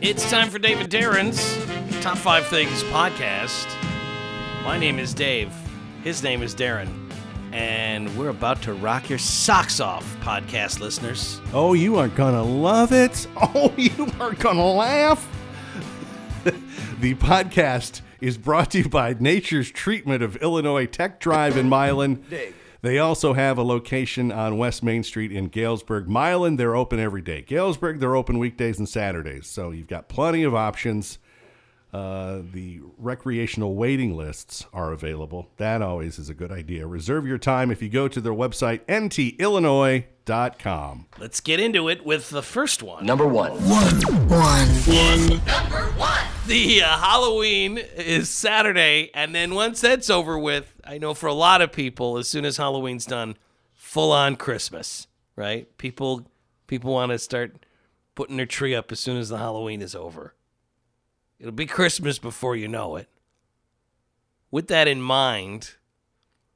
It's time for David Darren's Top 5 Things podcast. My name is Dave. His name is Darren. And we're about to rock your socks off, podcast listeners. Oh, you are gonna love it. Oh, you are gonna laugh. the podcast is brought to you by Nature's Treatment of Illinois Tech Drive in Milan. They also have a location on West Main Street in Galesburg. Milan, they're open every day. Galesburg, they're open weekdays and Saturdays. So you've got plenty of options. Uh, the recreational waiting lists are available. That always is a good idea. Reserve your time if you go to their website, ntillinois.com. Let's get into it with the first one. Number one. One. One. One. Number one. The uh, Halloween is Saturday, and then once that's over with, I know for a lot of people, as soon as Halloween's done, full on Christmas, right? People people want to start putting their tree up as soon as the Halloween is over. It'll be Christmas before you know it. With that in mind,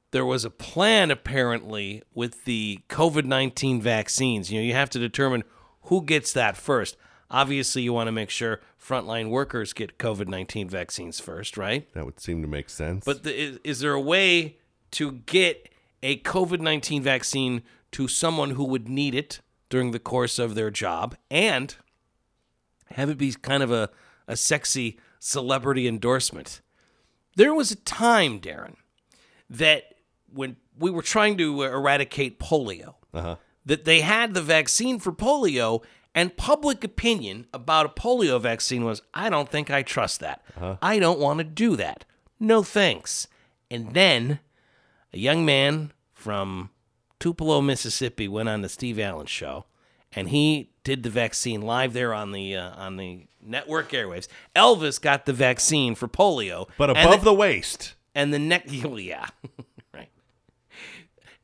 there was a plan apparently with the COVID 19 vaccines. You know, you have to determine who gets that first. Obviously, you want to make sure frontline workers get COVID 19 vaccines first, right? That would seem to make sense. But the, is, is there a way to get a COVID 19 vaccine to someone who would need it during the course of their job and have it be kind of a, a sexy celebrity endorsement? There was a time, Darren, that when we were trying to eradicate polio, uh-huh. that they had the vaccine for polio, and public opinion about a polio vaccine was, I don't think I trust that. I don't want to do that. No thanks. And then a young man from Tupelo, Mississippi, went on the Steve Allen show, and he did the vaccine live there on the uh, on the network airwaves. Elvis got the vaccine for polio, but above the waist. and the next, yeah.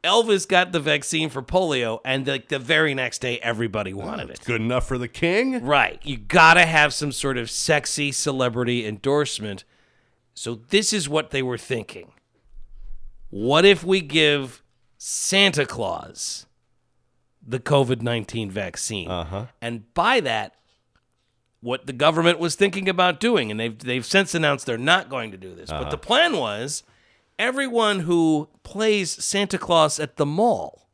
Elvis got the vaccine for polio, and like the very next day, everybody wanted it. Good enough for the king? Right. You gotta have some sort of sexy celebrity endorsement. So this is what they were thinking. What if we give Santa Claus the COVID 19 vaccine? Uh-huh. And by that, what the government was thinking about doing, and they've they've since announced they're not going to do this. But the plan was everyone who plays Santa Claus at the mall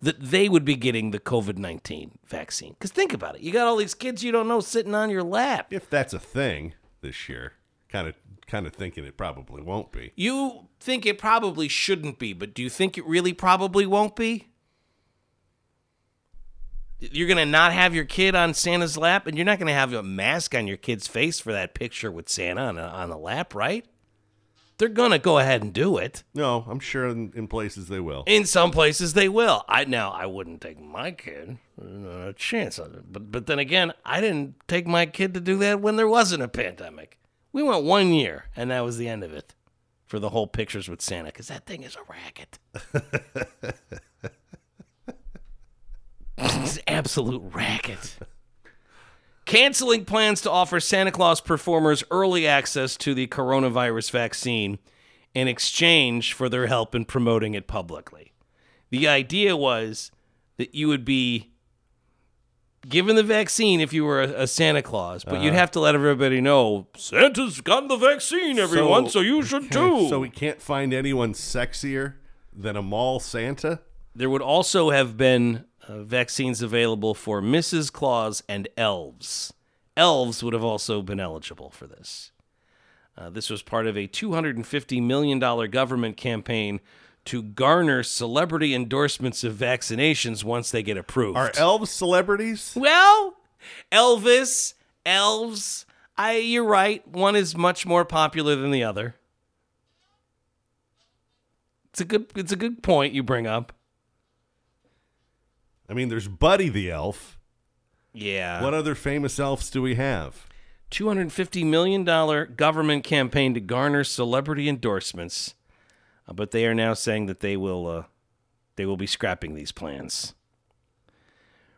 that they would be getting the COVID 19 vaccine. Because think about it. You got all these kids you don't know sitting on your lap. If that's a thing this year. Kind of kind of thinking it probably won't be. You think it probably shouldn't be, but do you think it really probably won't be? You're going to not have your kid on Santa's lap, and you're not going to have a mask on your kid's face for that picture with Santa on, on the lap, right? They're to go ahead and do it. No, I'm sure in, in places they will. In some places they will. I now I wouldn't take my kid not a chance on it. But but then again, I didn't take my kid to do that when there wasn't a pandemic. We went one year, and that was the end of it for the whole pictures with Santa because that thing is a racket. it's absolute racket. Canceling plans to offer Santa Claus performers early access to the coronavirus vaccine in exchange for their help in promoting it publicly. The idea was that you would be given the vaccine if you were a, a Santa Claus, but you'd uh-huh. have to let everybody know Santa's got the vaccine, everyone, so, you should too. So we can't find anyone sexier than a mall Santa? there would also have been uh, vaccines available for Mrs. Claus and elves. Elves would have also been eligible for this. Uh, this was part of a $250 million government campaign to garner celebrity endorsements of vaccinations once they get approved. Are elves celebrities? Well, Elvis, elves. I, you're right. One is much more popular than the other. It's a good. It's a good point you bring up. I mean, there's Buddy the elf. Yeah. What other famous elves do we have? $250 million government campaign to garner celebrity endorsements, uh, but they are now saying that they will uh, they will be scrapping these plans.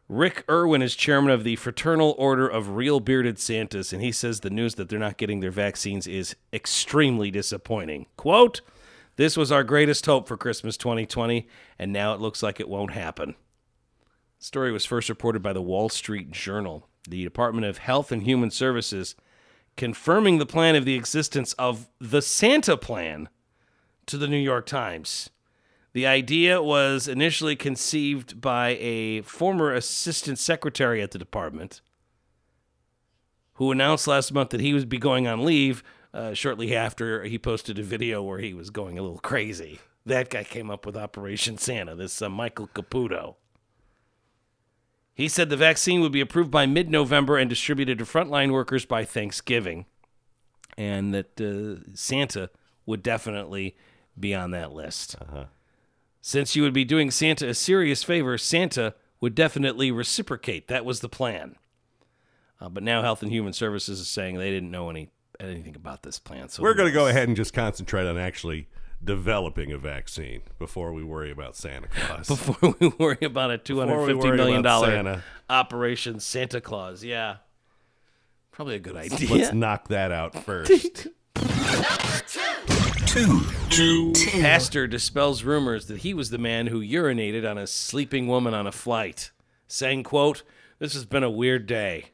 Rick Irwin is chairman of the Fraternal Order of Real Bearded Santas, and he says the news that they're not getting their vaccines is extremely disappointing. Quote, This was our greatest hope for Christmas 2020, and now it looks like it won't happen. The story was first reported by the Wall Street Journal. the Department of Health and Human Services confirming the plan of the existence of the Santa Plan to the New York Times. The idea was initially conceived by a former assistant secretary at the department who announced last month that he would be going on leave uh, shortly after he posted a video where he was going a little crazy. That guy came up with Operation Santa, this uh, Michael Caputo. He said the vaccine would be approved by mid November and distributed to frontline workers by Thanksgiving, and that uh, Santa would definitely be on that list. Since you would be doing Santa a serious favor, Santa would definitely reciprocate. That was the plan. Uh, but now Health and Human Services is saying they didn't know any anything about this plan. So We're going to go ahead and just concentrate on actually developing a vaccine before we worry about Santa Claus. before we worry about a two Before hundred we fifty worry million about dollar Santa. operation Santa Claus. Yeah, probably a good idea. Let's knock that out first. Two, two. Pastor dispels rumors that he was the man who urinated on a sleeping woman on a flight, saying, "quote This has been a weird day."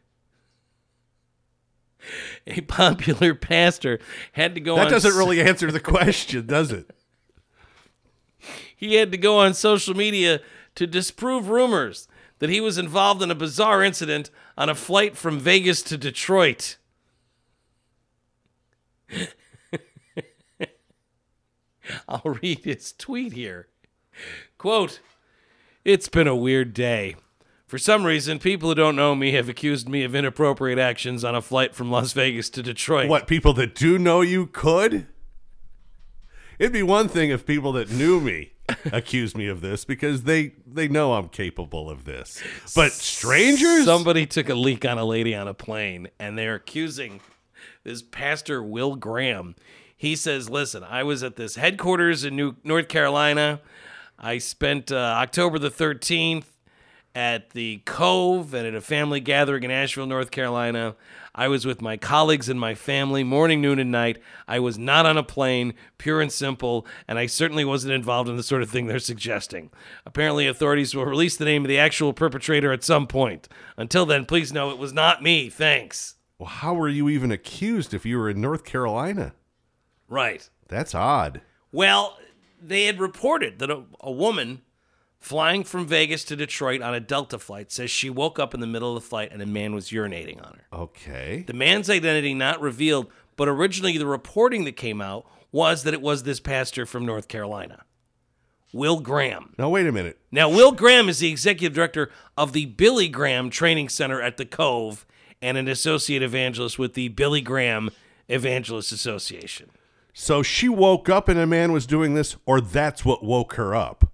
A popular pastor had to go. that doesn't s- really answer the question, does it? he had to go on social media to disprove rumors that he was involved in a bizarre incident on a flight from Vegas to Detroit. I'll read his tweet here. Quote, It's been a weird day. For some reason, people who don't know me have accused me of inappropriate actions on a flight from Las Vegas to Detroit. What, people that do know you could? It'd be one thing if people that knew me accused me of this because they they know I'm capable of this. But strangers? Somebody took a leak on a lady on a plane, and they're accusing this pastor Will Graham. He says, "Listen, I was at this headquarters in New North Carolina. I spent uh, October the 13th at the Cove and at a family gathering in Asheville, North Carolina. I was with my colleagues and my family, morning, noon, and night. I was not on a plane, pure and simple, and I certainly wasn't involved in the sort of thing they're suggesting. Apparently, authorities will release the name of the actual perpetrator at some point. Until then, please know it was not me. Thanks. Well, how were you even accused if you were in North Carolina? Right. That's odd. Well, they had reported that a, a woman flying from Vegas to Detroit on a Delta flight says she woke up in the middle of the flight and a man was urinating on her. Okay. The man's identity not revealed, but originally the reporting that came out was that it was this pastor from North Carolina, Will Graham. Now wait a minute. Now, Will Graham is the executive director of the Billy Graham Training Center at the Cove and an associate evangelist with the Billy Graham Evangelist Association. So she woke up and a man was doing this, or that's what woke her up.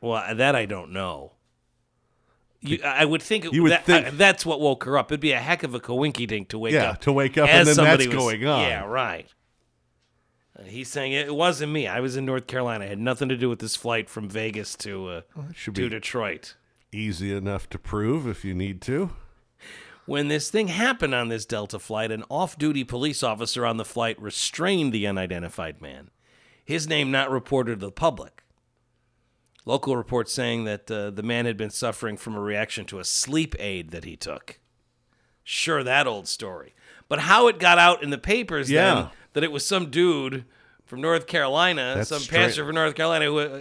Well, that I don't know. You, I would think, You would that, think- uh, that's what woke her up. It'd be a heck of a coinky dink to wake Yeah, up. to wake up and then that's was- going on. Yeah, right. Uh, he's saying it wasn't me. I was in North Carolina. It had nothing to do with this flight from Vegas to uh, to Detroit. Easy enough to prove if you need to. When this thing happened on this Delta flight, an off duty police officer on the flight restrained the unidentified man, his name not reported to the public. Local reports saying that uh, the man had been suffering from a reaction to a sleep aid that he took. Sure, that old story. But how it got out in the papers Yeah. then that it was some dude from North Carolina, That's some pastor from North Carolina who uh,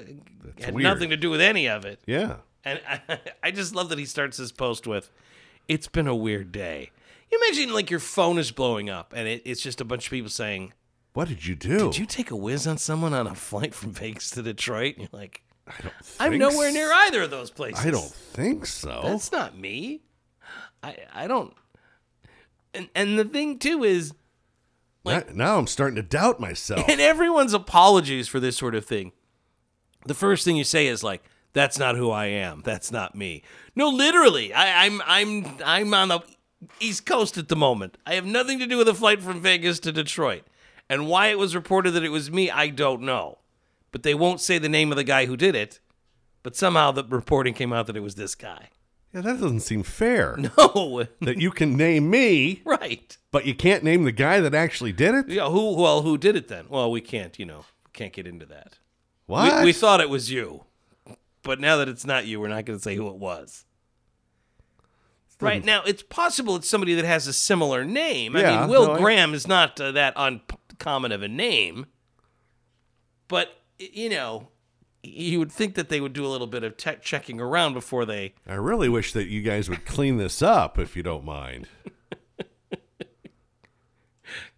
had weird. nothing to do with any of it. Yeah. And I, I just love that he starts his post with, "It's been a weird day." You imagine like your phone is blowing up and it, it's just a bunch of people saying, What did you do? "Did you take a whiz on someone on a flight from Vegas to Detroit?" And you're like, I don't "I'm nowhere near either of those places." I don't think so. That's not me. I I don't. And and the thing too is, Now- now I'm starting to doubt myself. and everyone's apologies for this sort of thing. The first thing you say is like, "That's not who I am. That's not me." No, literally, I, I'm I'm I'm on the East Coast at the moment. I have nothing to do with a flight from Vegas to Detroit, and why it was reported that it was me, I don't know. But they won't say the name of the guy who did it. But somehow the reporting came out that it was this guy. yeah, that doesn't seem fair. No, That you can name me, right? but you can't name the guy that actually did it. Yeah, who? Well, who did it then? Well, we can't. You know, can't get into that. What? We, we thought it was you, but now that it's not you, we're not going to say who it was. Right now, it's possible it's somebody that has a similar name. Yeah, I mean, Will no, I- Graham is not uh, that uncommon of a name, but you know, you would think that they would do a little bit of tech checking around before they. I really wish that you guys would clean this up if you don't mind.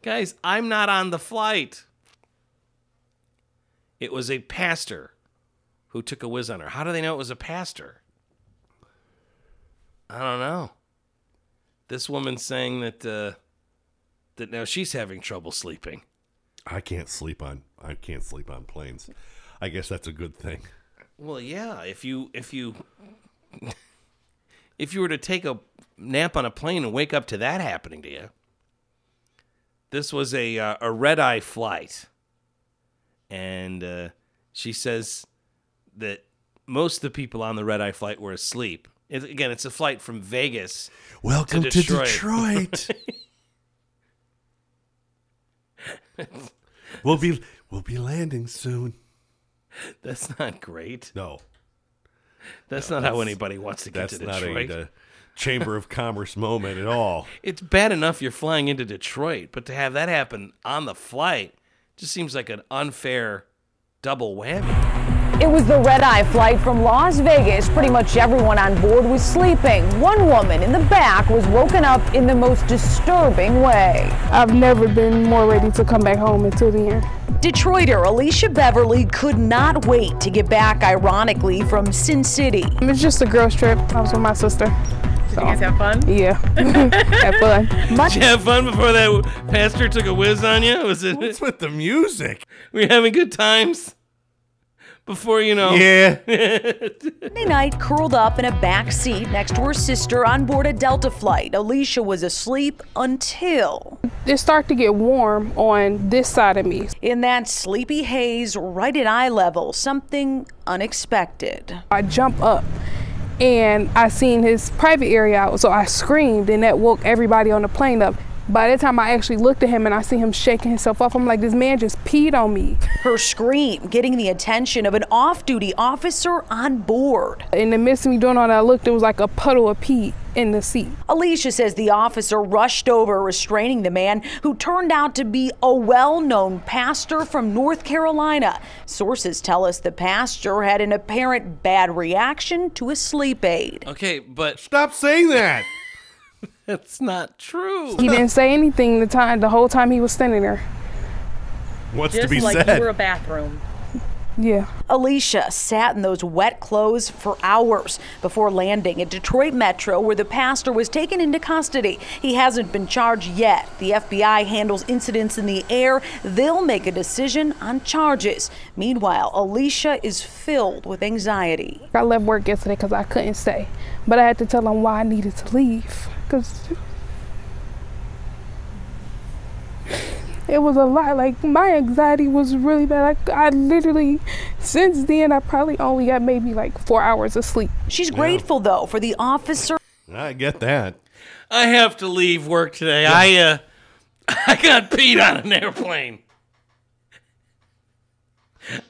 Guys, I'm not on the flight. It was a pastor who took a whiz on her. How do they know it was a pastor? I don't know. This woman's saying that uh, that now she's having trouble sleeping. I can't sleep on I can't sleep on planes. I guess that's a good thing. Well, yeah. If you if you if you were to take a nap on a plane and wake up to that happening to you, this was a uh, a red eye flight, and uh, she says that most of the people on the red eye flight were asleep. It, again, it's a flight from Vegas. Welcome to Detroit. Detroit. we'll be we'll be landing soon. That's not great. No, That's not how anybody wants to get that's to not a, uh Chamber of Commerce moment at all. it's bad enough you're flying into Detroit, but to have that happen on the flight just seems like an unfair double whammy. It was the red eye flight from Las Vegas. Pretty much everyone on board was sleeping. One woman in the back was woken up in the most disturbing way. I've never been more ready to come back home until the end. Detroiter Alicia Beverly could not wait to get back, ironically, from Sin City. It's just a girls' trip. I was with my sister. Did You guys have fun? Yeah, have fun. Did you have fun before that pastor took a whiz on you? Was it What's with the music? were you having good times? Before you know Yeah. Monday night, curled up in a back seat next to her sister on board a Delta flight. Alicia was asleep until, It started to get warm on this side of me. in that sleepy haze right at eye level, something unexpected. I jump up and I seen his private area out, so I screamed and that woke everybody on the plane up. By the time I actually looked at him and I see him shaking himself off, I'm like, this man just peed on me. Her scream getting the attention of an off duty officer on board. In the midst of me doing all that, I looked, it was like a puddle of pee in the seat. Alicia says the officer rushed over, restraining the man who turned out to be a well known pastor from North Carolina. Sources tell us the pastor had an apparent bad reaction to a sleep aid. Okay, but Stop saying that. That's not true. He didn't say anything the time the whole time he was standing there. What's to Just be like said? you were a bathroom. Yeah. Alicia sat in those wet clothes for hours before landing at Detroit Metro, where the pastor was taken into custody. He hasn't been charged yet. The FBI handles incidents in the air. They'll make a decision on charges. Meanwhile, Alicia is filled with anxiety. I left work yesterday because I couldn't stay, but I had to tell him why I needed to leave because it was a lot. Like my anxiety was really bad. Like I literally, since then, I probably only got maybe like four hours of sleep. She's grateful, though, for the officer I get that. I have to leave work today. I uh I got peed on an airplane.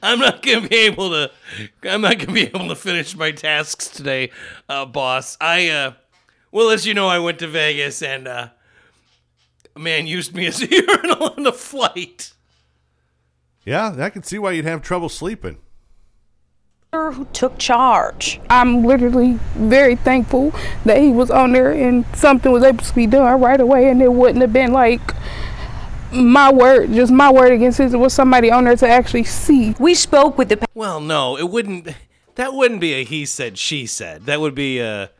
I'm not gonna be able to I'm not gonna be able to finish my tasks today, uh boss. I uh well as you know I went to Vegas and uh a man used me as a urinal on the flight. Yeah, I can see why you'd have trouble sleeping. who took charge. I'm literally very thankful that he was on there and something was able to be done right away, and it wouldn't have been like my word, just my word against his. It was somebody on there to actually see. We spoke with the Well, no, it wouldn't that wouldn't be a he said she said. That would be a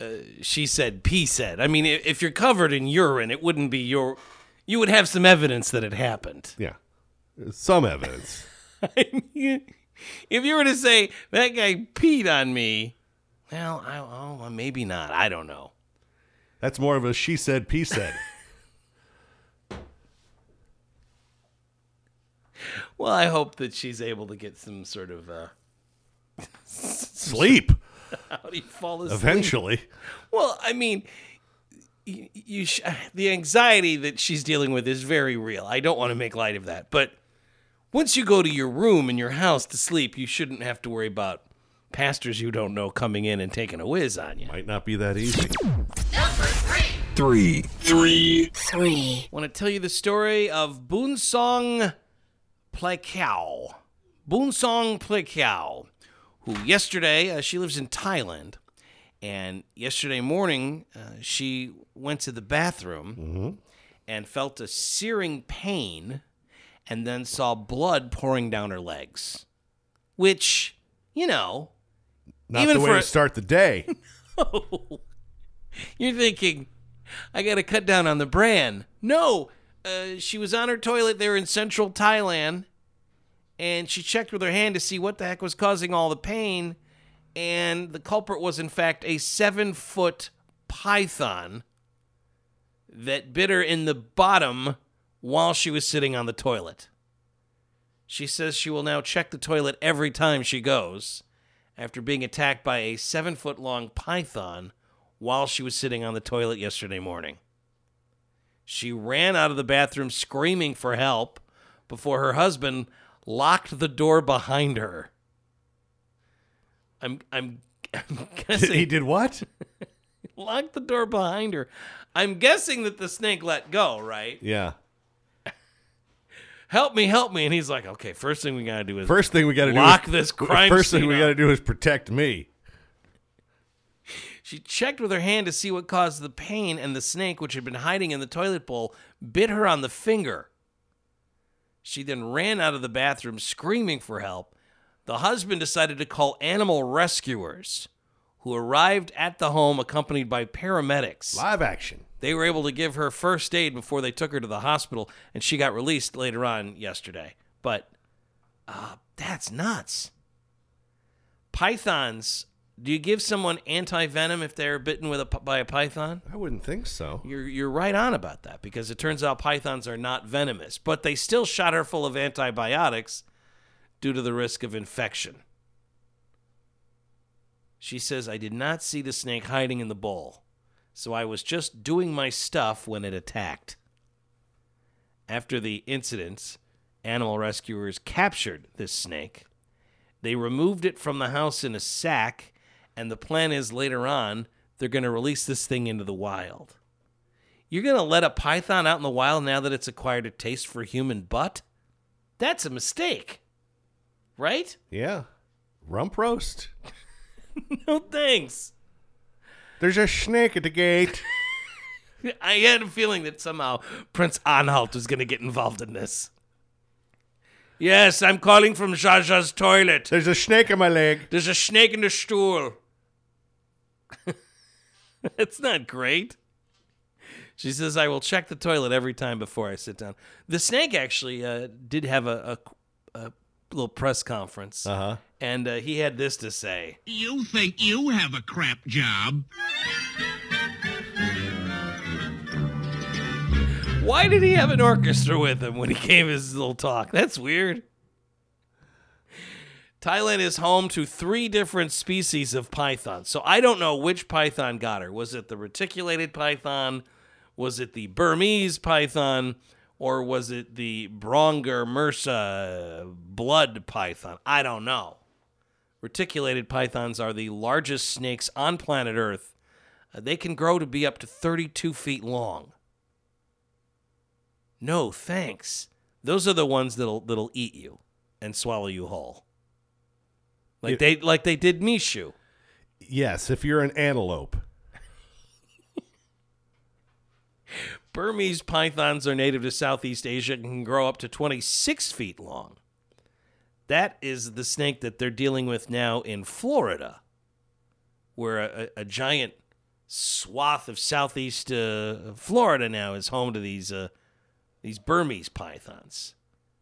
uh, she said he said. I mean, if you're covered in urine, it wouldn't be your you would have some evidence that it happened. Yeah. Some evidence. I mean, if you were to say that guy peed on me, well, I, oh, well, maybe not. I don't know. That's more of a she said, P said. Well, I hope that she's able to get some sort of uh, Sleep how do you fall asleep? eventually. Well, I mean, you, you sh- uh, the anxiety that she's dealing with is very real. I don't want to make light of that, but once you go to your room in your house to sleep, you shouldn't have to worry about pastors you don't know coming in and taking a whiz on you. Might not be that easy. Three. Three. Three. want to tell you the story of Boonsong Plekao. Boonsong Plekao, who yesterday, uh, she lives in Thailand, and yesterday morning uh, she went to the bathroom and felt a searing pain and then saw blood pouring down her legs. Which, you know, Not Even the way for to start the day. You're thinking, I got to cut down on the bran. No, uh, she was on her toilet there in central Thailand, and she checked with her hand to see what the heck was causing all the pain. And the culprit was, in fact, a seven foot python that bit her in the bottom while she was sitting on the toilet. She says she will now check the toilet every time she goes after being attacked by a seven foot long python while she was sitting on the toilet yesterday morning. She ran out of the bathroom screaming for help before her husband locked the door behind her. I'm I'm, I'm guessing he did what? locked the door behind her. I'm guessing that the snake let go, right? Yeah. Help me, help me. And he's like, okay, first thing we gotta do is First thing we got to do Lock is, this crime First thing we up. got to do is protect me. She checked with her hand to see what caused the pain, and the snake, which had been hiding in the toilet bowl, bit her on the finger. She then ran out of the bathroom screaming for help. The husband decided to call animal rescuers, who arrived at the home accompanied by paramedics. Live action. They were able to give her first aid before they took her to the hospital, and she got released later on yesterday. But uh, that's nuts. Pythons. Do you give someone anti venom if they're bitten with a, by a python? I wouldn't think so. You're you're right on about that because it turns out pythons are not venomous, but they still shot her full of antibiotics due to the risk of infection. She says, I did not see the snake hiding in the bowl, so I was just doing my stuff when it attacked. After the incident, animal rescuers captured this snake. They removed it from the house in a sack, and the plan is later on they're going to release this thing into the wild. You're going to let a python out in the wild now that it's acquired a taste for human butt? That's a mistake. Right? Yeah. Rump roast. No thanks. There's a snake at the gate. I had a feeling that somehow Prince Anhalt was going to get involved in this. Yes, I'm calling from Jaja's toilet. There's a snake in my leg. There's a snake in the stool. That's not great. She says, I will check the toilet every time before I sit down. The snake actually uh, did have a, a, a little press conference. Uh huh. And uh, he had this to say You think you have a crap job? Why did he have an orchestra with him when he gave his little talk? That's weird. Thailand is home to three different species of python. So I don't know which python got her. Was it the reticulated python? Was it the Burmese python? Or was it the Brongersma blood python? I don't know. Reticulated pythons are the largest snakes on planet Earth. Uh, they can grow to be up to 32 feet long. No, thanks. Those are the ones that'll that'll eat you and swallow you whole. Like they like they did Mishu. Yes, if you're an antelope. Burmese pythons are native to Southeast Asia and can grow up to 26 feet long. That is the snake that they're dealing with now in Florida, where a, a, a giant swath of Southeast uh, Florida now is home to these uh, these Burmese pythons.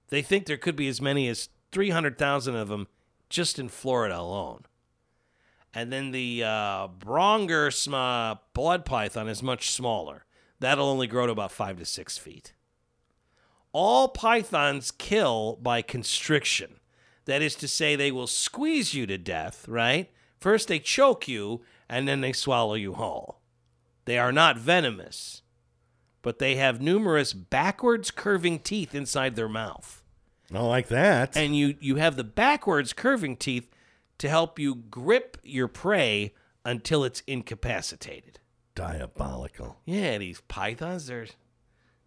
They think there could be as many as 300,000 of them just in Florida alone. And then the uh, blood python is much smaller. That'll only grow to about five to six feet. All pythons kill by constriction. That is to say, they will squeeze you to death, right? First, they choke you, and then they swallow you whole. They are not venomous, but they have numerous backwards curving teeth inside their mouth Not like that. and you you have the backwards curving teeth to help you grip your prey until it's incapacitated. diabolical. Yeah, these pythons, they're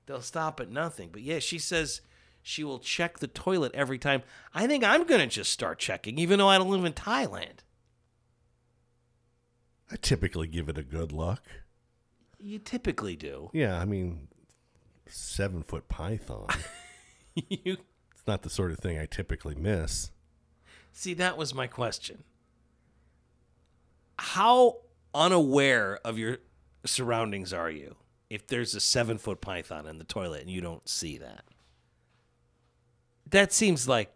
they'll stop at nothing. But yeah, she says she will check the toilet every time. I think I'm gonna just start checking, even though I don't live in Thailand. I typically give it a good look. You typically do. Yeah, I mean, seven foot python. you not the sort of thing I typically miss. see, that was my question. How unaware of your surroundings are you if there's a seven foot python in the toilet and you don't see that? That seems like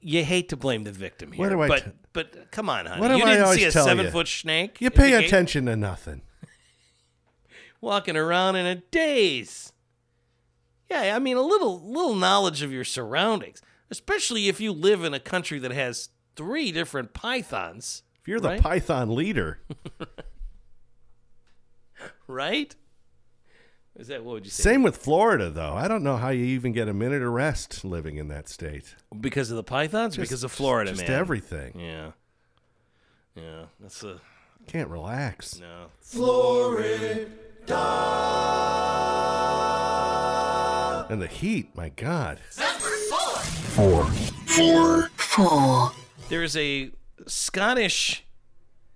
you hate to blame the victim here. What do I but t- but come on, honey. What do you I didn't see a seven you? foot snake. You pay attention to nothing. walking around in a daze. Yeah, I mean a little little knowledge of your surroundings, especially if you live in a country that has three different pythons, If you're the Right? python leader, right? Is that what would you say? same with Florida, though. I don't know how you even get a minute of rest living in that state. Because of the pythons, Just- because of Florida, just man. everything. Yeah, yeah. That's a Can't relax. no. And the heat, my God. There's a Scottish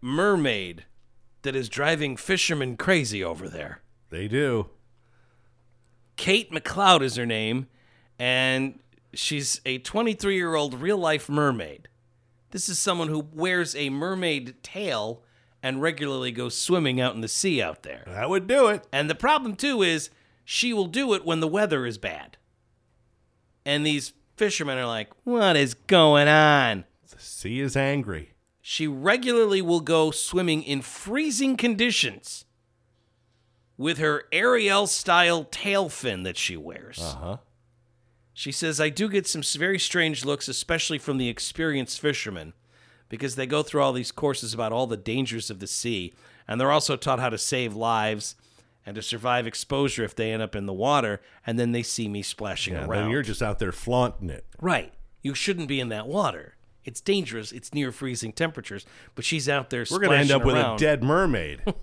mermaid that is driving fishermen crazy over there. They do. Kate McLeod is her name, and she's a 23 year old real life mermaid. This is someone who wears a mermaid tail and regularly goes swimming out in the sea out there. That would do it. And the problem, too, is she will do it when the weather is bad. And these fishermen are like, what is going on? The sea is angry. She regularly will go swimming in freezing conditions with her Ariel style tail fin that she wears. Uh huh. She says, I do get some very strange looks, especially from the experienced fishermen, because they go through all these courses about all the dangers of the sea, and they're also taught how to save lives and to survive exposure if they end up in the water, and then they see me splashing Yeah, around. then you're just out there flaunting it. right. You shouldn't be in that water. It's dangerous. It's near freezing temperatures, but she's out there We're going to end up with a dead mermaid.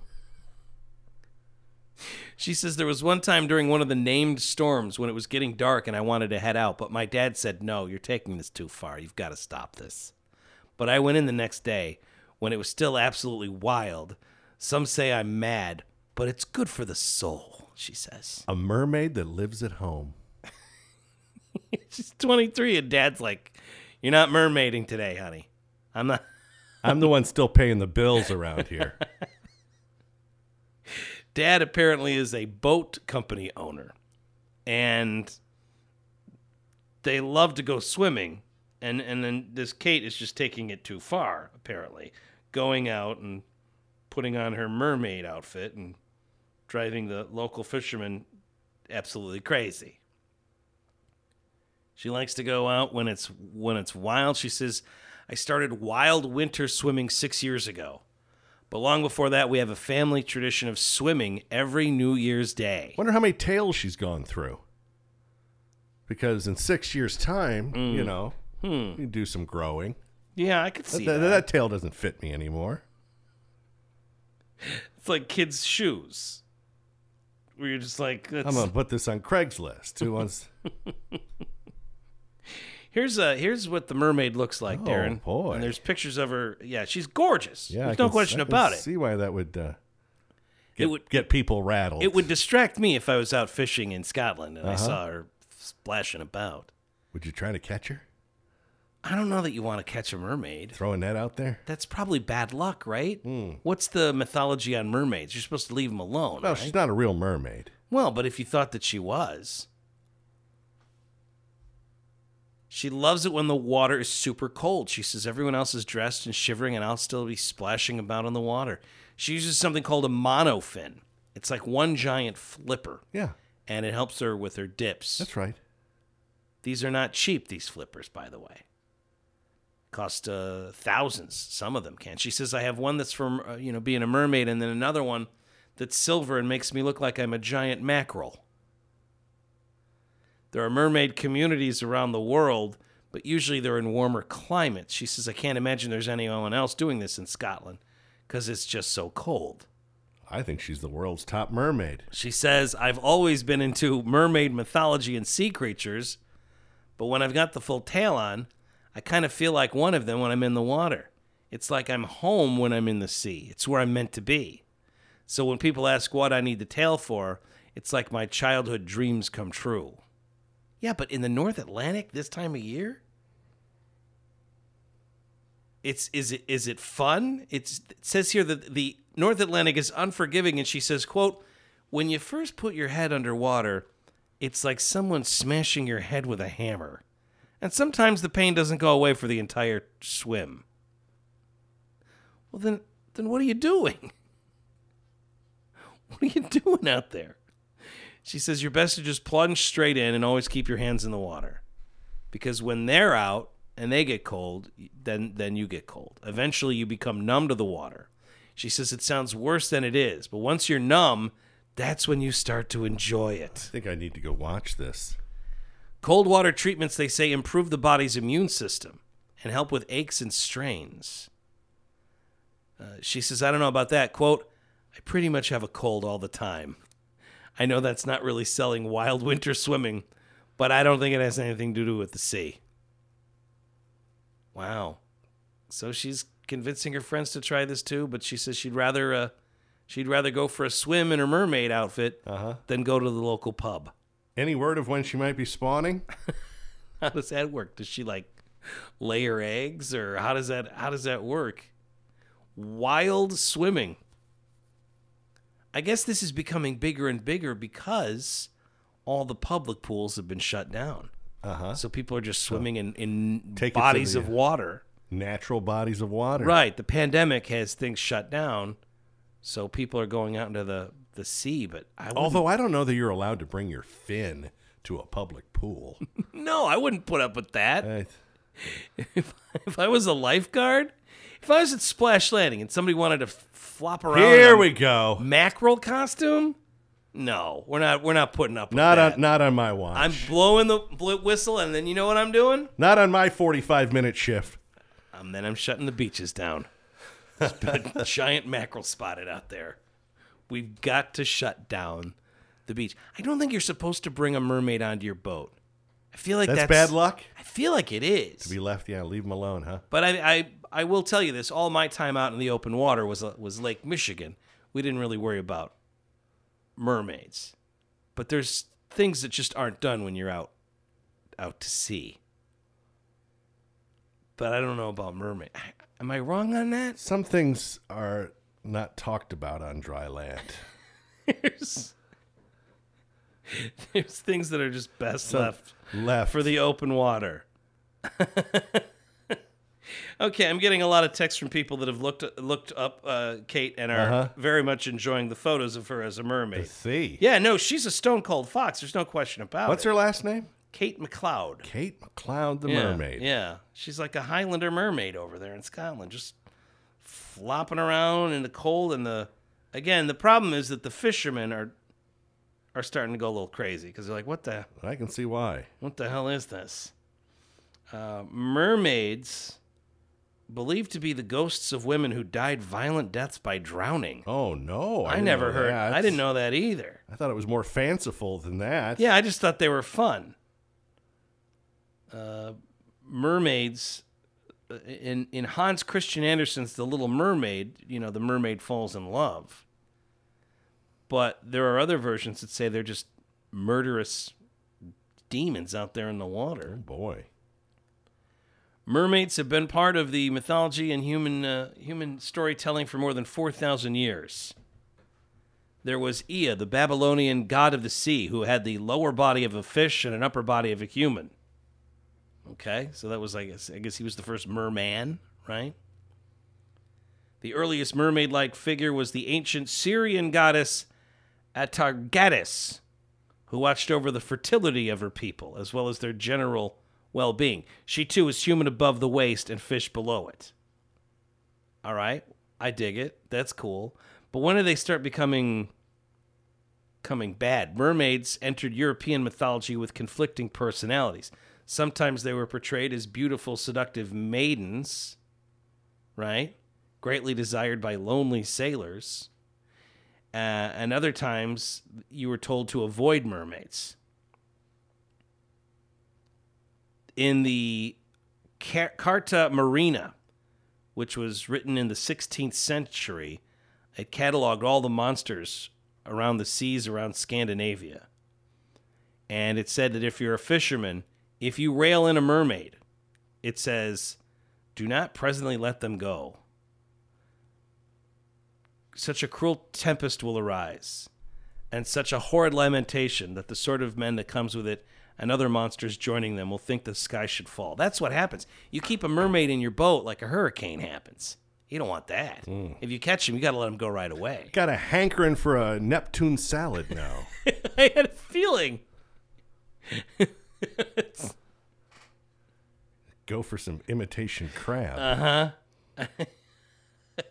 She says there was one time during one of the named storms when it was getting dark and I wanted to head out, but my dad said, No, you're taking this too far. You've got to stop this. But I went in the next day when it was still absolutely wild. Some say I'm mad, but it's good for the soul, she says. a mermaid that lives at home. She's 23 and dad's like, You're not mermaiding today, honey. I'm not. I'm the one still paying the bills around here. Dad apparently is a boat company owner, and they love to go swimming. And and then this Kate is just taking it too far. Apparently, going out and putting on her mermaid outfit and driving the local fishermen absolutely crazy. She likes to go out when it's when it's wild. She says, "I started wild winter swimming 6 years ago." But long before that, we have a family tradition of swimming every New Year's Day. Wonder how many tails she's gone through. Because in six years' time, Mm. you know, Hmm. you do some growing. Yeah, I could see that- that. that tail doesn't fit me anymore. It's like kids' shoes. Where you're just like, that's, I'm gonna put this on Craigslist. Who wants? here's a here's what the mermaid looks like, Oh, Darren. boy. And there's pictures of her. Yeah, she's gorgeous. Yeah, there's can no s- question I can about it. See why that would uh, get would- get people rattled. It would distract me if I was out fishing in Scotland and I Uh-huh. saw her splashing about. Would you try to catch her? I don't know that you want to catch a mermaid. Throwing that out there? That's probably bad luck, right? Hmm. What's the mythology on mermaids? You're supposed to leave them alone. No, right? she's not a real mermaid. Well, but if you thought that she was. She loves it when the water is super cold. She says everyone else is dressed and shivering, and I'll still be splashing about in the water. She uses something called a monofin. It's like one giant flipper, Yeah, and it helps her with her dips. that's right. These are not cheap, these flippers, by the way. Cost uh, thousands, some of them can. She says, I have one that's from, uh, you know, being a mermaid, and then another one that's silver and makes me look like I'm a giant mackerel. There are mermaid communities around the world, but usually they're in warmer climates. She says, I can't imagine there's anyone else doing this in Scotland because it's just so cold. I think she's the world's top mermaid. She says, I've always been into mermaid mythology and sea creatures, but when I've got the full tail on, I kind of feel like one of them when I'm in the water. It's like I'm home when I'm in the sea. It's where I'm meant to be. So when people ask what I need the tail for, it's like my childhood dreams come true. Yeah, but in the North Atlantic this time of year? It's is it is it fun? It's, it says here that the North Atlantic is unforgiving and she says, quote, when you first put your head underwater, it's like someone smashing your head with a hammer. And sometimes the pain doesn't go away for the entire swim. Well then then what are you doing? What are you doing out there? She says you're best to just plunge straight in and always keep your hands in the water. Because when they're out and they get cold, then then you get cold. Eventually you become numb to the water. She says it sounds worse than it is, but once you're numb, that's when you start to enjoy it. I think I need to go watch this. Cold water treatments, they say, improve the body's immune system and help with aches and strains. Uh, she says, I don't know about that. Quote, I pretty much have a cold all the time. I know that's not really selling wild winter swimming, but I don't think it has anything to do with the sea. Wow. So she's convincing her friends to try this too, but she says she'd rather uh, she'd rather go for a swim in her mermaid outfit Uh-huh. than go to the local pub. Any word of when she might be spawning? How does that work? Does she like lay her eggs or how does that how does that work? Wild swimming. I guess this is becoming bigger and bigger because all the public pools have been shut down. Uh-huh. So people are just swimming in, in Take bodies the- of water. Natural bodies of water. Right. The pandemic has things shut down. So people are going out into the, the sea, but I wouldn't, Although I don't know that you're allowed to bring your fin to a public pool. no, I wouldn't put up with that. I- if, if I was a lifeguard, if I was at Splash Landing and somebody wanted to f- flop around, Here in a we go. mackerel costume. No, we're not. We're not putting up. With Not that. on not on my watch. I'm blowing the bl- whistle, and then you know what I'm doing? not on my 45 minute shift. Um, then I'm shutting the beaches down. There's been a giant mackerel spotted out there. We've got to shut down the beach. I don't think you're supposed to bring a mermaid onto your boat. I feel like That's, that's, bad luck. I feel like it is. To be left, yeah, leave them alone, huh? But I, I, I will tell you this: all my time out in the open water was was Lake Michigan. We didn't really worry about mermaids, but there's things that just aren't done when you're out out to sea. But I don't know about mermaid. Am I wrong on that? Some things are not talked about on dry land. There's, there's things that are just best left Left. for the open water. okay, I'm getting a lot of texts from people that have looked looked up uh, Kate and are Uh-huh. very much enjoying the photos of her as a mermaid. See. Yeah, no, she's a stone cold fox. There's no question about What's it. What's her last name? Kate McLeod. Kate McLeod, the yeah, mermaid. Yeah, she's like a Highlander mermaid over there in Scotland, just flopping around in the cold. And the again, the problem is that the fishermen are are starting to go a little crazy because they're like, "What the I can see why. what the hell is this?" Uh, mermaids believed to be the ghosts of women who died violent deaths by drowning. Oh no, I, didn't never heard. that. I didn't know that either. I thought it was more fanciful than that. Yeah, I just thought they were fun. Uh, mermaids in in Hans Christian Andersen's The Little Mermaid, you know, the mermaid falls in love. But there are other versions that say they're just murderous demons out there in the water. Oh boy. Mermaids have been part of the mythology and human uh, human storytelling for more than 4,000 years. There was Ea, the Babylonian god of the sea, who had the lower body of a fish and an upper body of a human. Okay, so that was, I guess, I guess he was the first merman, right? The earliest mermaid-like figure was the ancient Syrian goddess Atargatis, who watched over the fertility of her people as well as their general well-being. She too is human above the waist and fish below it. All right, I dig it. That's cool. But when did they start becoming coming bad? Mermaids entered European mythology with conflicting personalities. Sometimes they were portrayed as beautiful, seductive maidens, right? Greatly desired by lonely sailors. uh, and other times you were told to avoid mermaids. In the Car- Carta Marina, which was written in the 16th century, it cataloged all the monsters around the seas around Scandinavia. And it said that if you're a fisherman, if you rail in a mermaid, it says, do not presently let them go. Such a cruel tempest will arise, and such a horrid lamentation that the sort of men that comes with it and other monsters joining them will think the sky should fall. That's what happens. You keep a mermaid in your boat like a hurricane happens. You don't want that. Hmm. If you catch him, you got to let him go right away. Got a hankering for a Neptune salad now. I had a feeling. Go for some imitation crab. Uh, huh.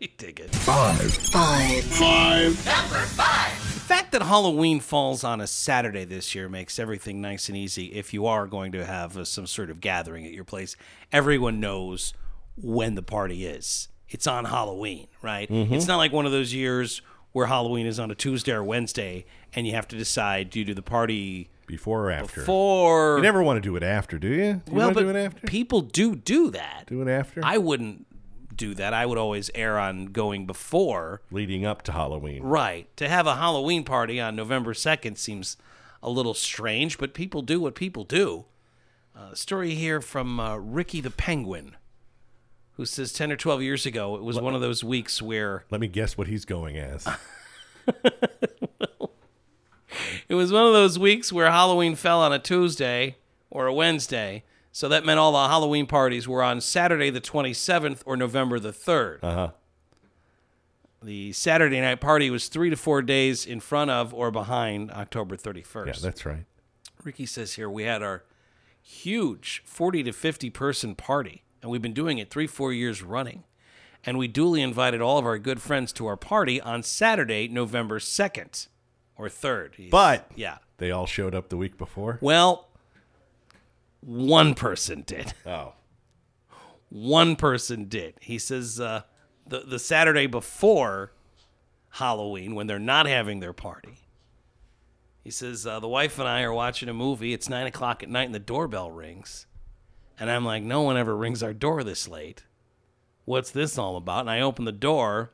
I dig it. Five, five, five. Number five. The fact that Halloween falls on a Saturday this year makes everything nice and easy if you are going to have uh, some sort of gathering at your place. Everyone knows when the party is. It's on Halloween, right? It's not like one of those years where Halloween is on a Tuesday or Wednesday and you have to decide do you do the party Before or after? before. You never want to do it after, do you? you well, but do it after? people do do that. do it after? I wouldn't do that. I would always err on going before. Leading up to Halloween. Right. To have a Halloween party on November 2nd seems a little strange, but people do what people do. Uh, story here from uh, Ricky the Penguin, who says 10 or 12 years ago, it was one of those weeks where Let me guess what he's going as. it was one of those weeks where Halloween fell on a Tuesday or a Wednesday. So that meant all the Halloween parties were on Saturday the 27th or November the 3rd. Uh huh. The Saturday night party was three to four days in front of or behind October 31st. Yeah, that's right. Ricky says here we had our huge 40 to 50 person party, and we've been doing it three, four years running. And we duly invited all of our good friends to our party on Saturday, November 2nd or 3rd. But- yeah. They all showed up the week before. Well, one person did. Oh. One person did. He says uh, the the Saturday before Halloween, when they're not having their party. He says uh, the wife and I are watching a movie. It's nine o'clock at night, and the doorbell rings. And I'm like, no one ever rings our door this late. What's this all about? And I open the door,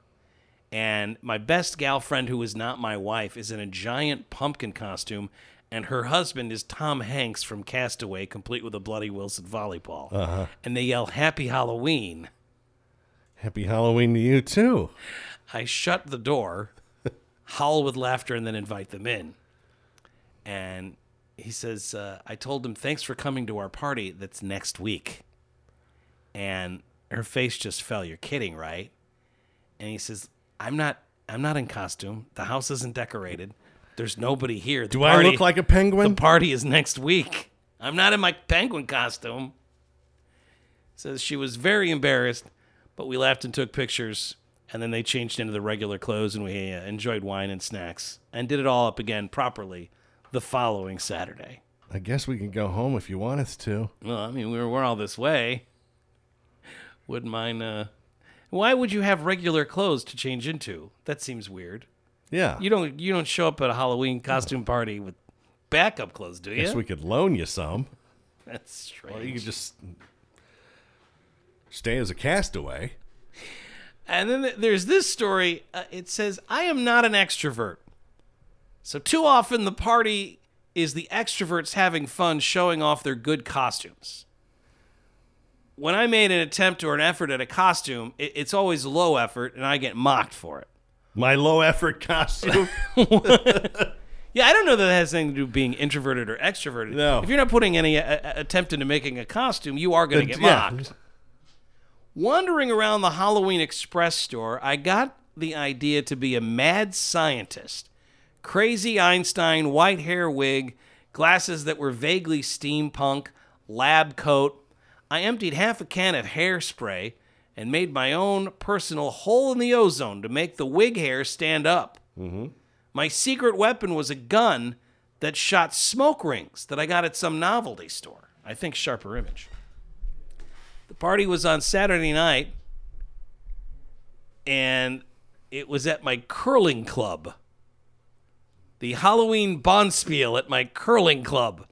and my best gal friend, who is not my wife, is in a giant pumpkin costume, and her husband is Tom Hanks from Castaway, complete with a Bloody Wilson volleyball. Uh-huh. And they yell, Happy Halloween. Happy Halloween to you, too. I shut the door, howl with laughter, and then invite them in. And he says, uh, I told him, thanks for coming to our party that's next week. And her face just fell. You're kidding, right? And he says, I'm not I'm not in costume. The house isn't decorated. There's nobody here. The Do I look like a penguin? The party is next week. I'm not in my penguin costume. Says she was very embarrassed, but we laughed and took pictures, and then they changed into the regular clothes, and we uh, enjoyed wine and snacks, and did it all up again properly the following Saturday. I guess we can go home if you want us to. Well, I mean, we were, we're all this way. Wouldn't mind. Uh, why would you have regular clothes to change into? That seems weird. Yeah. You don't you don't show up at a Halloween costume party with backup clothes, do you? guess we could loan you some. That's strange. Or you could just stay as a castaway. And then there's this story. Uh, it says, I am not an extrovert. So, too often the party is the extroverts having fun showing off their good costumes. When I made an attempt or an effort at a costume, it, it's always low effort and I get mocked for it. My low effort costume. Yeah, I don't know that that has anything to do with being introverted or extroverted. No. If you're not putting any uh, uh, attempt into making a costume, you are going to get yeah. mocked. Wandering around the Halloween Express store, I got the idea to be a mad scientist. Crazy Einstein, white hair wig, glasses that were vaguely steampunk, lab coat. I emptied half a can of hairspray and made my own personal hole in the ozone to make the wig hair stand up. Mm-hmm. My secret weapon was a gun that shot smoke rings that I got at some novelty store. I think Sharper Image. The party was on Saturday night, and it was at my curling club. The Halloween bonspiel at my curling club.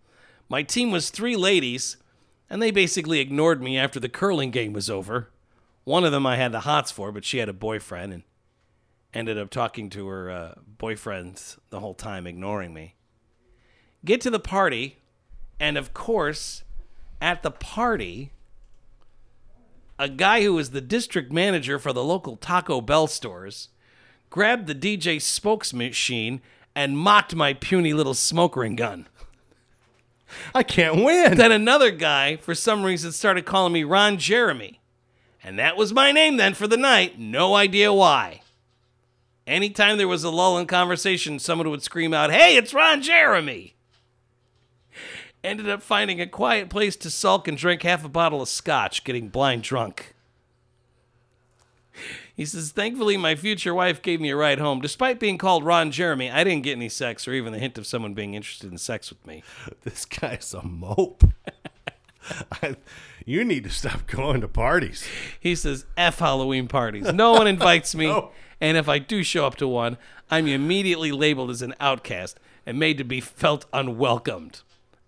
My team was three ladies, and they basically ignored me after the curling game was over. One of them I had the hots for, but she had a boyfriend and ended up talking to her uh, boyfriends the whole time, ignoring me. Get to the party, and of course, at the party, a guy who was the district manager for the local Taco Bell stores grabbed the DJ spokes machine and mocked my puny little smoke ring gun. I can't win. Then another guy, for some reason, started calling me Ron Jeremy. And that was my name then for the night. No idea why. Anytime there was a lull in conversation, someone would scream out, Hey, it's Ron Jeremy! Ended up finding a quiet place to sulk and drink half a bottle of scotch, getting blind drunk. He says, Thankfully, my future wife gave me a ride home. Despite being called Ron Jeremy, I didn't get any sex or even the hint of someone being interested in sex with me. This guy's a mope. I, you need to stop going to parties. He says, F Halloween parties. No one invites me. No. And if I do show up to one, I'm immediately labeled as an outcast and made to be felt unwelcomed.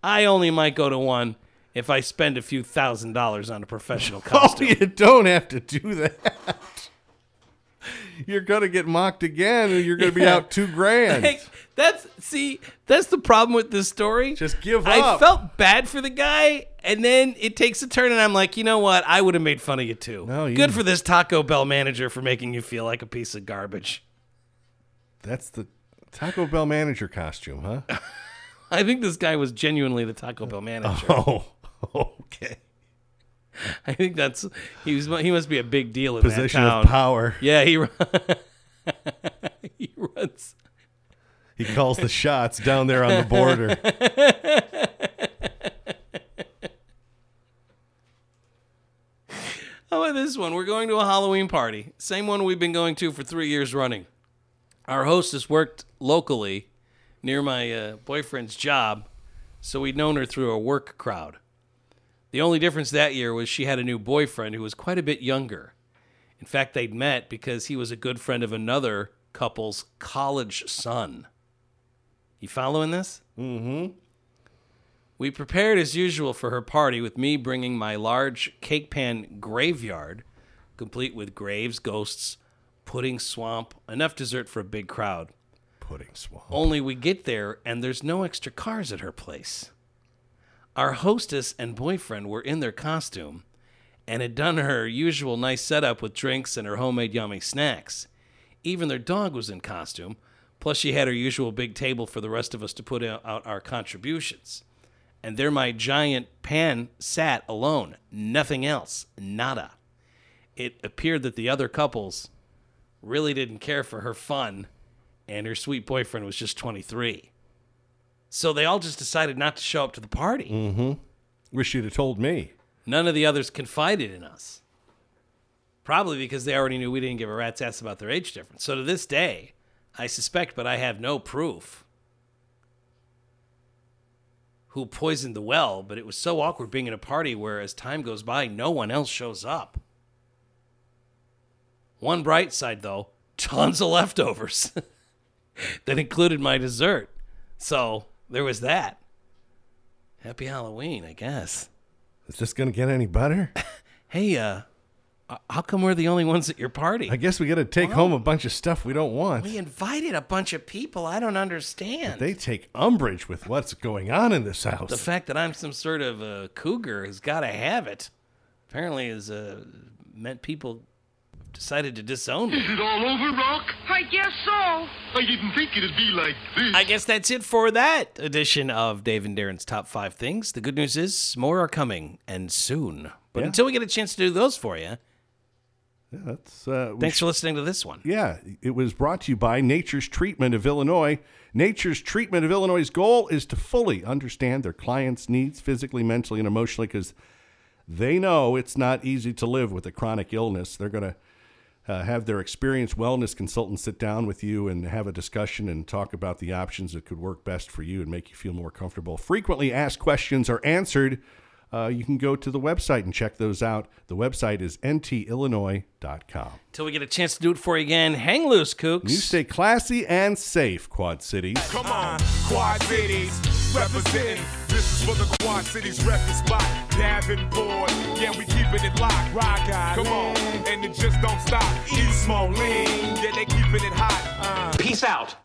I only might go to one if I spend a few thousand dollars on a professional costume. Oh, costume. you don't have to do that. You're gonna get mocked again, and you're gonna be Yeah. out two grand. Like, that's see, that's the problem with this story. Just give up. I felt bad for the guy, and then it takes a turn, and I'm like, you know what? I would have made fun of you too. No, you- Good for this Taco Bell manager for making you feel like a piece of garbage. That's the Taco Bell manager costume, huh? I think this guy was genuinely the Taco Bell manager. Oh, okay. I think that's he was he must be a big deal in Position that town. Position of power. Yeah, he he runs. He calls the shots down there on the border. How about this one? We're going to a Halloween party. Same one we've been going to for three years running. Our hostess worked locally near my uh, boyfriend's job, so we'd known her through a work crowd. The only difference that year was she had a new boyfriend who was quite a bit younger. In fact, they'd met because he was a good friend of another couple's college son. You following this? mm-hmm. We prepared as usual for her party with me bringing my large cake pan graveyard, complete with graves, ghosts, pudding swamp, enough dessert for a big crowd. Pudding swamp. Only we get there and there's no extra cars at her place. Our hostess and boyfriend were in their costume and had done her usual nice setup with drinks and her homemade yummy snacks. Even their dog was in costume, plus she had her usual big table for the rest of us to put out our contributions. And there my giant pan sat alone, nothing else, nada. It appeared that the other couples really didn't care for her fun, and her sweet boyfriend was just 23. So they all just decided not to show up to the party. Mm-hmm. Wish you'd have told me. None of the others confided in us. Probably because they already knew we didn't give a rat's ass about their age difference. So to this day, I suspect, but I have no proof, who poisoned the well, but it was so awkward being at a party where as time goes by, no one else shows up. One bright side, though, tons of leftovers that included my dessert. So there was that. Happy Halloween, I guess. Is this gonna get any better? Hey, uh, uh, how come we're the only ones at your party? I guess we gotta take home a bunch of stuff we don't want. we invited a bunch of people. I don't understand. They take umbrage with what's going on in this house. the fact that I'm some sort of a cougar has got to have it. Apparently, has uh, meant people decided to disown me. Is it all over, Rock? I guess so. I didn't think it'd be like this. I guess that's it for that edition of Dave and Darren's Top 5 Things. The good news is more are coming and soon. But Yeah. until we get a chance to do those for you, Yeah, that's uh, we thanks for listening to this one. Yeah, it was brought to you by Nature's Treatment of Illinois. Nature's Treatment of Illinois' goal is to fully understand their clients' needs physically, mentally, and emotionally because they know it's not easy to live with a chronic illness. They're going to uh, have their experienced wellness consultant sit down with you and have a discussion and talk about the options that could work best for you and make you feel more comfortable. Frequently asked questions are answered uh, you can go to the website and check those out. The website is ntillinois.com. Till we get a chance to do it for you again, hang loose, kooks. You stay classy and safe, Quad Cities. Come on, Quad Cities representing. For the Quad Cities record spot. Davenport, yeah, we keeping it locked. Rock out, come on, and it just don't stop. East Moline, yeah, they keeping it hot. Uh. Peace out.